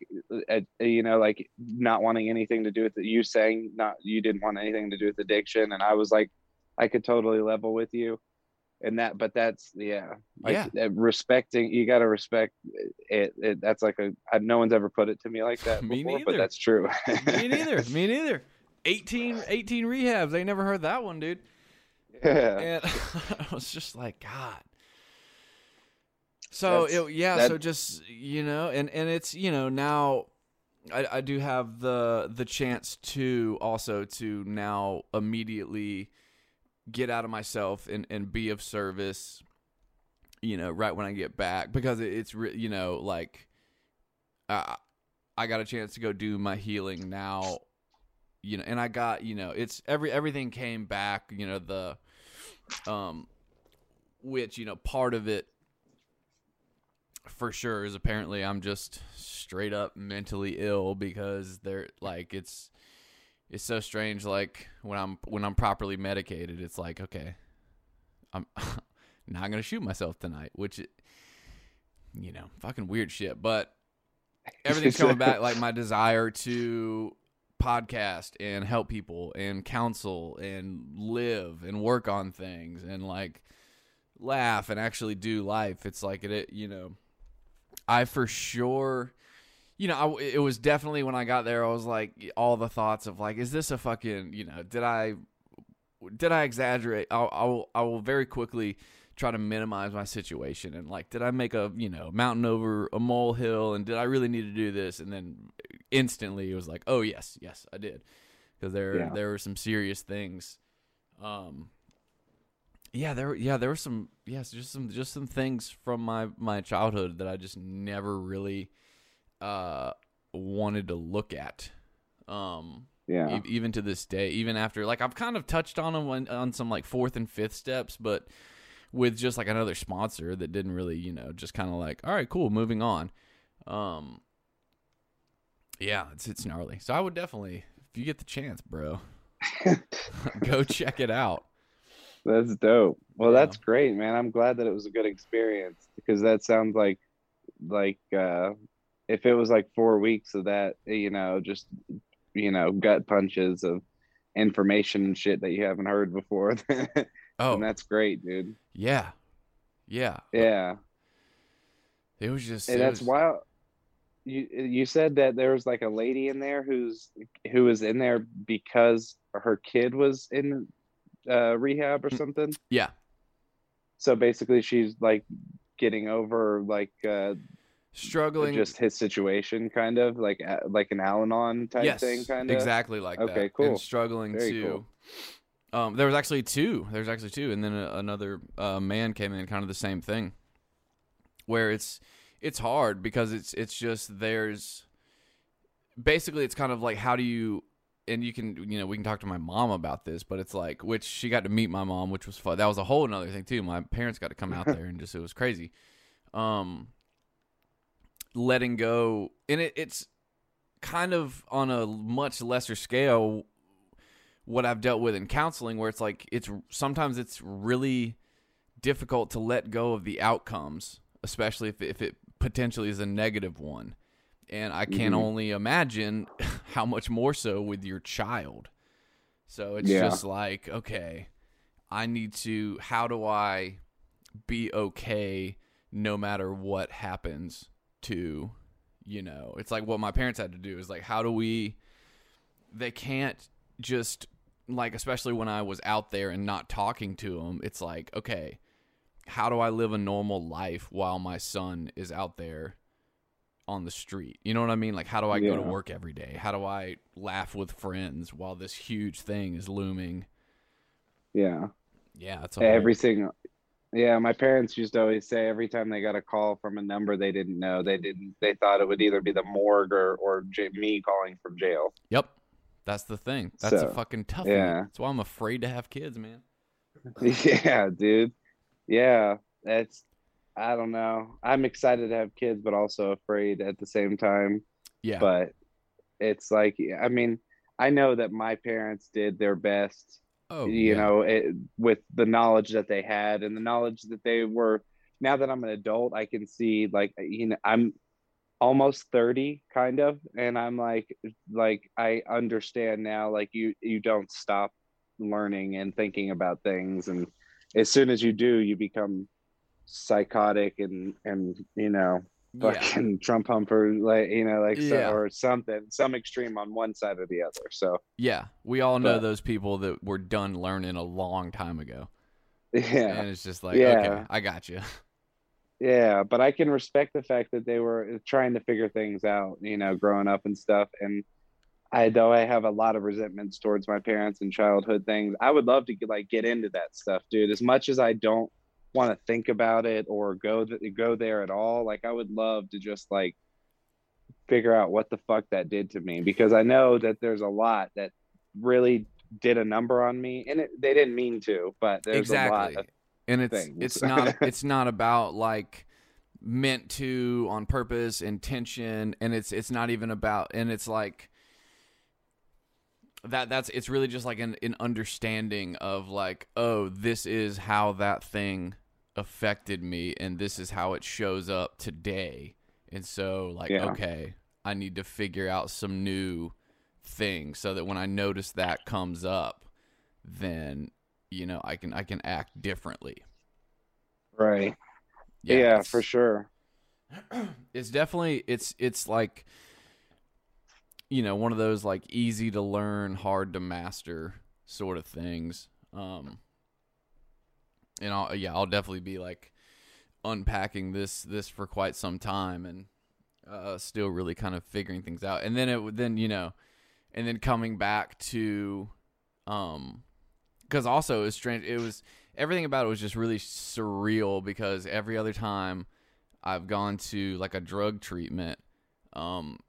S2: uh, you know, like not wanting anything to do with it. You saying not you didn't want anything to do with addiction, and I was like, I could totally level with you, and that. But that's yeah, like
S1: Yeah.
S2: respecting. You got to respect it, it. That's like a I- no one's ever put it to me like that <laughs>
S1: Me
S2: before,
S1: neither.
S2: but that's true. <laughs>
S1: Me neither. Me neither. 18, 18 rehabs. They never heard that one, dude.
S2: yeah.
S1: and <laughs> I was just like, God. So it, yeah,
S2: that-
S1: so just you know, and and it's you know now, I I do have the the chance to also to now immediately get out of myself and and be of service. You know, right when I get back because it's you know like, I I got a chance to go do my healing now you know and i got you know it's every everything came back you know the um which you know part of it for sure is apparently i'm just straight up mentally ill because they're like it's it's so strange like when i'm when i'm properly medicated it's like okay i'm <laughs> not gonna shoot myself tonight which you know fucking weird shit but everything's coming back like my desire to podcast and help people and counsel and live and work on things and like laugh and actually do life. It's like it you know i for sure you know I, it was definitely when i got there i was like all the thoughts of like is this a fucking you know did i did i exaggerate? I'll i'll, I will very quickly try to minimize my situation and like did i make a you know mountain over a molehill and did i really need to do this? And then instantly it was like oh yes yes i did. Because there
S2: Yeah.
S1: there were some serious things. Um yeah there yeah there were some yes just some just some things from my my childhood that i just never really uh wanted to look at um
S2: yeah.
S1: e- even to this day even after like i've kind of touched on them on, on some like fourth and fifth steps but with just like another sponsor that didn't really you know just kind of like all right cool moving on um yeah it's it's gnarly so i would definitely if you get the chance bro <laughs> go <laughs> check it out
S2: That's dope. Well,
S1: Yeah.
S2: that's great, man. I'm glad that it was a good experience because that sounds like like uh if it was like 4 weeks of that, you know, just you know, gut punches of information and shit that you haven't heard before, <laughs>
S1: Oh,
S2: that's great, dude.
S1: yeah, yeah,
S2: Yeah.
S1: It was just.
S2: And
S1: it
S2: that's
S1: was-
S2: wild. You you said that there was like a lady in there who's who was in there because her kid was in uh, rehab or
S1: Mm.
S2: something.
S1: Yeah,
S2: So basically, she's like getting over like uh,
S1: struggling.
S2: just his situation, kind of like like an Al-Anon type
S1: yes,
S2: thing, kind of.
S1: exactly like that.
S2: Okay, cool.
S1: And struggling
S2: Very
S1: to. Um, there was actually two. There's actually two, and then a, another uh, man came in, kind of the same thing, where it's it's hard because it's it's just there's basically it's kind of like how do you and you can you know we can talk to my mom about this, but it's like which she got to meet my mom, which was fun. That was a whole another thing too. My parents got to come out <laughs> there and just it was crazy. Um, letting go, and it, it's kind of on a much lesser scale what I've dealt with in counseling where it's like it's sometimes it's really difficult to let go of the outcomes, especially if if it potentially is a negative one. And I can
S2: Mhm.
S1: only imagine <laughs> how much more so with your child. So it's
S2: Yeah.
S1: just like, okay, I need to how do I be okay no matter what happens to you know it's like what my parents had to do is like how do we they can't just like especially when i was out there and not talking to them it's like okay how do i live a normal life while my son is out there on the street? You know what i mean? Like how do i go to work every day? How do i laugh with friends while this huge thing is looming?
S2: Yeah.
S1: yeah it's a whole-
S2: Everything. Yeah, my parents used to always say every time they got a call from a number they didn't know, they didn't. They thought it would either be the morgue or or j- me calling from jail.
S1: Yep. That's the thing. That's a fucking tough
S2: yeah.
S1: That's why I'm afraid to have kids, man. <laughs>
S2: yeah, dude. Yeah, that's. I don't know. I'm excited to have kids, but also afraid at the same time.
S1: Yeah.
S2: But it's like, I mean, I know that my parents did their best
S1: oh,
S2: you
S1: yeah.
S2: know it, with the knowledge that they had and the knowledge that they were now that i'm an adult i can see like you know i'm almost 30 kind of and i'm like like i understand now like you you don't stop learning and thinking about things and as soon as you do you become psychotic and and you know
S1: Yeah.
S2: fucking <laughs> trump humper like you know like so,
S1: Yeah.
S2: or something some extreme on one side or the other so
S1: Yeah. We all know
S2: But-
S1: those people that were done learning a long time ago. <laughs>
S2: yeah
S1: And it's just like,
S2: Yeah.
S1: okay, I got you. <laughs>
S2: Yeah, but I can respect the fact that they were trying to figure things out, you know, growing up and stuff. And I, though I have a lot of resentments towards my parents and childhood things, I would love to get, like get into that stuff, dude. As much as I don't want to think about it or go th- go there at all, like I would love to just like figure out what the fuck that did to me because I know that there's a lot that really did a number on me, and it, they didn't mean to, but there's a lot
S1: exactly. and it's
S2: things.
S1: it's <laughs> not it's not about like meant to on purpose intention and it's it's not even about and it's like that that's it's really just like an, an understanding of like oh this is how that thing affected me and this is how it shows up today and so like
S2: Yeah.
S1: okay i need to figure out some new things so that when i notice that comes up then you know i can i can act differently
S2: right. Yeah,
S1: it's-
S2: for sure. <clears throat>
S1: it's definitely it's it's like you know one of those like easy to learn hard to master sort of things um and I'll yeah I'll definitely be like unpacking this this for quite some time and uh still really kind of figuring things out and then it then you know and then coming back to um because also it was strange it was everything about it was just really surreal because every other time I've gone to like a drug treatment. Um,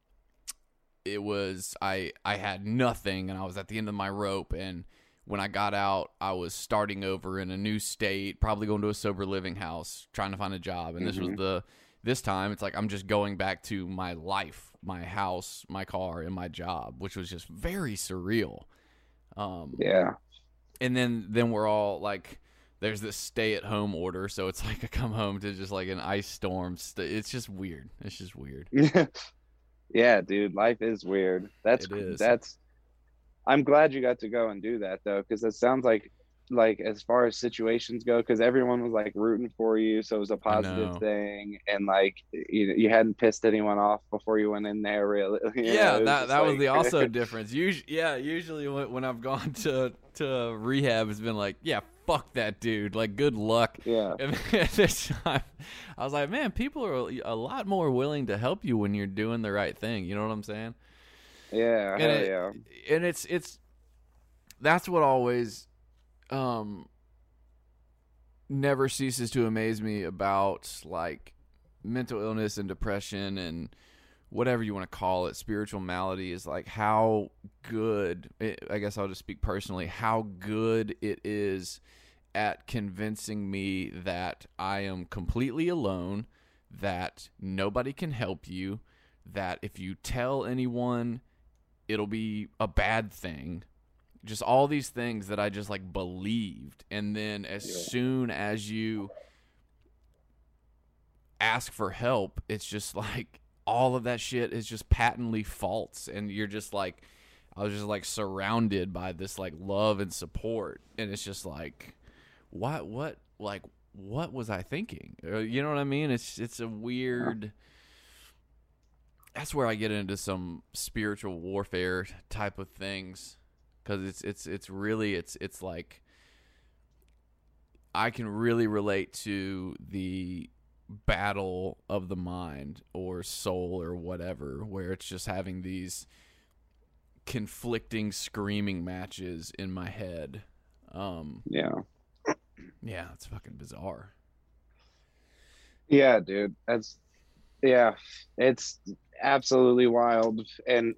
S1: it was I I had nothing and I was at the end of my rope and when I got out I was starting over in a new state, probably going to a sober living house, trying to find a job. And this was
S2: Mhm.
S1: the this time it's like I'm just going back to my life, my house, my car, and my job, which was just very surreal. Um,
S2: Yeah.
S1: and then then we're all like there's this stay at home order, so it's <laughs> like I come home to just like an ice storm. St- It's just weird. It's just weird. <laughs>
S2: yeah, dude, life is weird. That's
S1: is.
S2: that's. I'm glad you got to go and do that though, because it sounds like like as far as situations go, because everyone was like rooting for you, so it was a positive thing, and like you you hadn't pissed anyone off before you went in there, really. <laughs> you
S1: yeah,
S2: was
S1: that that was the also <laughs> difference. Usually, yeah, usually when, when I've gone <laughs> to to rehab, it's been like, yeah, fuck that dude. Like, good luck.
S2: yeah,
S1: this time, I was like, man, people are a lot more willing to help you when you're doing the right thing. You know what I'm saying?
S2: Yeah,
S1: And it-
S2: yeah.
S1: and it's it's that's what always um never ceases to amaze me about like mental illness and depression and whatever you want to call it spiritual malady is like how good eh, i guess i'll just speak personally how good it is at convincing me that i am completely alone that nobody can help you that if you tell anyone it'll be a bad thing. Just all these things that I just like believed. And then as
S2: Yeah.
S1: soon as you ask for help, it's just like all of that shit is just patently false. And you're just like, I was just like surrounded by this like love and support. And it's just like, what, what, like, what was I thinking? Uh, You know what I mean? It's, it's a weird that's where I get into some spiritual warfare type of things because it's it's it's really it's it's like I can really relate to the battle of the mind or soul or whatever where it's just having these conflicting screaming matches in my head um
S2: Yeah.
S1: yeah it's fucking bizarre
S2: Yeah, dude. That's yeah, it's absolutely wild. And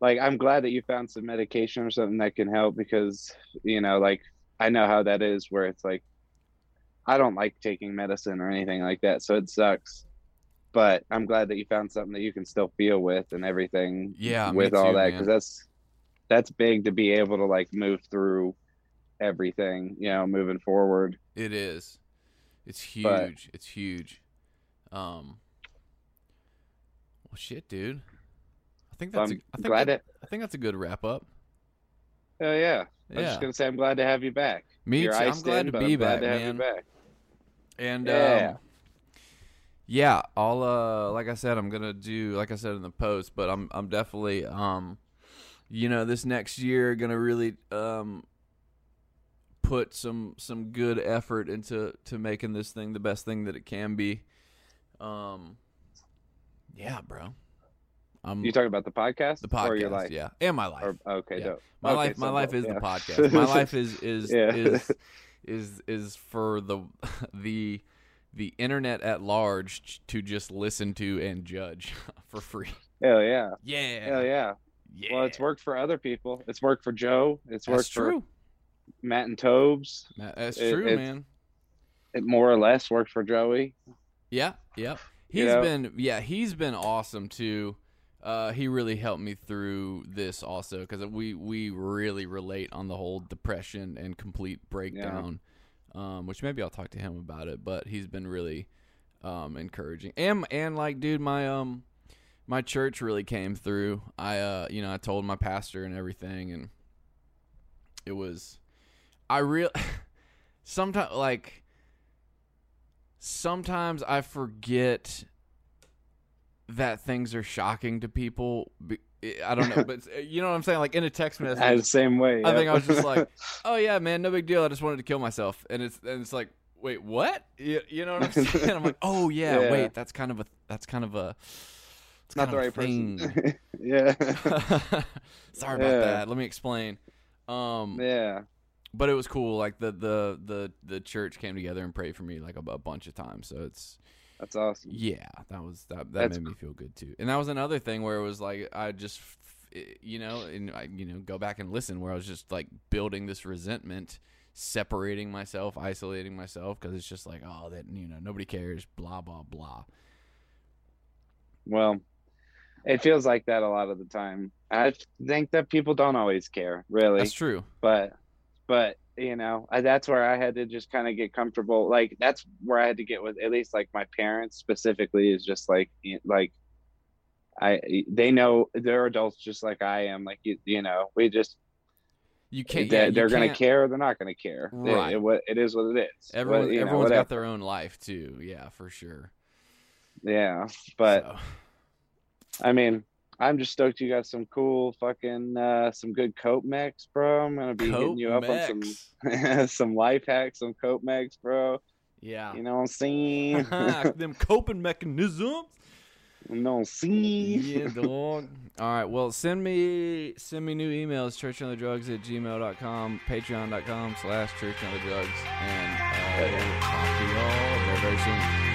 S2: like I'm glad that you found some medication or something that can help because, you know, like I know how that is where it's like I don't like taking medicine or anything like that, so it sucks. But I'm glad that you found something that you can still feel with and everything
S1: Yeah,
S2: with all
S1: too,
S2: that because that's that's big to be able to like move through everything, you know, moving forward.
S1: It is. It's huge.
S2: But-
S1: it's huge. Um. Well, shit, dude. I think
S2: So
S1: that's. a,
S2: I'm
S1: think
S2: glad
S1: that,
S2: it
S1: I think that's a good wrap up.
S2: Oh yeah. I was just gonna say I'm glad to have you back.
S1: Me
S2: You're
S1: too. I'm glad
S2: in,
S1: to be
S2: I'm
S1: back, man.
S2: back.
S1: And
S2: Yeah.
S1: um, yeah, I'll uh, like I said, I'm gonna do like I said in the post, but I'm I'm definitely um, you know, this next year gonna really um, put some some good effort into to making this thing the best thing that it can be. Um, yeah, bro. I'm
S2: You um, talking about the podcast?
S1: the podcast,
S2: or your life?
S1: yeah, and my life.
S2: Or, okay,
S1: Yeah.
S2: dope.
S1: My
S2: Okay,
S1: life, my life is
S2: yeah.
S1: the podcast. My <laughs> life is is
S2: Yeah.
S1: is is is for the <laughs> the the internet at large to just listen to and judge <laughs> for free.
S2: Hell yeah.
S1: Yeah,
S2: Hell yeah.
S1: yeah.
S2: Well, it's worked for other people. It's worked for Joe. It's
S1: That's
S2: worked
S1: true.
S2: for Matt and Tobes.
S1: That's
S2: It-
S1: true,
S2: it's-
S1: man.
S2: It more or less worked for Joey.
S1: Yeah, yeah,
S2: yeah.
S1: You
S2: know?
S1: been yeah, he's been awesome too. Uh, he really helped me through this also because we we really relate on the whole depression and complete breakdown. Um, which maybe I'll talk to him about it, but he's been really um encouraging. And and like dude, my um my church really came through. I uh you know I told my pastor and everything, and it was I real <laughs> sometimes like sometimes I forget that things are shocking to people. I don't know, but <laughs> you know what I'm saying? Like in a text message,
S2: I the same way.
S1: I think. I was just like, <laughs> "Oh yeah, man, no big deal. I just wanted to kill myself," and it's and it's like, "Wait, what?" You, you know what I'm <laughs> saying? I'm like, "Oh yeah,
S2: Yeah.
S1: wait, that's kind of a that's kind of a it's
S2: not the right
S1: thing.
S2: person. yeah.
S1: Sorry about that. Let me explain. Um,
S2: yeah.
S1: But it was cool. Like the the the the church came together and prayed for me like a, a bunch of times. So it's
S2: That's awesome.
S1: yeah, that was that that
S2: That's
S1: made me feel good too. And that was another thing where it was like I just eh, you know, and I you know go back and listen where I was just like building this resentment, separating myself, isolating myself because it's just like oh that you know nobody cares, blah blah blah.
S2: Well, it feels like that a lot of the time. I think that people don't always care, really.
S1: That's true.
S2: but but you know I, that's where i had to just kind of get comfortable like that's where i had to get with at least like my parents specifically is just like like i they know they're adults just like i am like you, you know we just
S3: You can't.
S2: they,
S3: yeah,
S2: they're gonna care or they're not gonna care It-
S3: Right.
S2: it, what it is what it is
S3: Everyone,
S2: What- you know,
S3: got their own life too. Yeah, for sure.
S2: yeah but
S3: So,
S2: I mean, I'm just stoked you got some cool fucking uh some good coat mechs, bro. I'm gonna be hitting you up on some <laughs> some life hacks, some coat mechs, bro.
S3: Yeah.
S2: You know what I'm saying? <laughs>
S3: Them coping mechanisms.
S2: you know what I'm saying?
S3: yeah, <laughs> dog. All right. Well, send me send me new emails, churchandotherdrugs at gmail.com, patreon.com slash churchandotherdrugs. And uh, we'll talk to y'all very, very soon.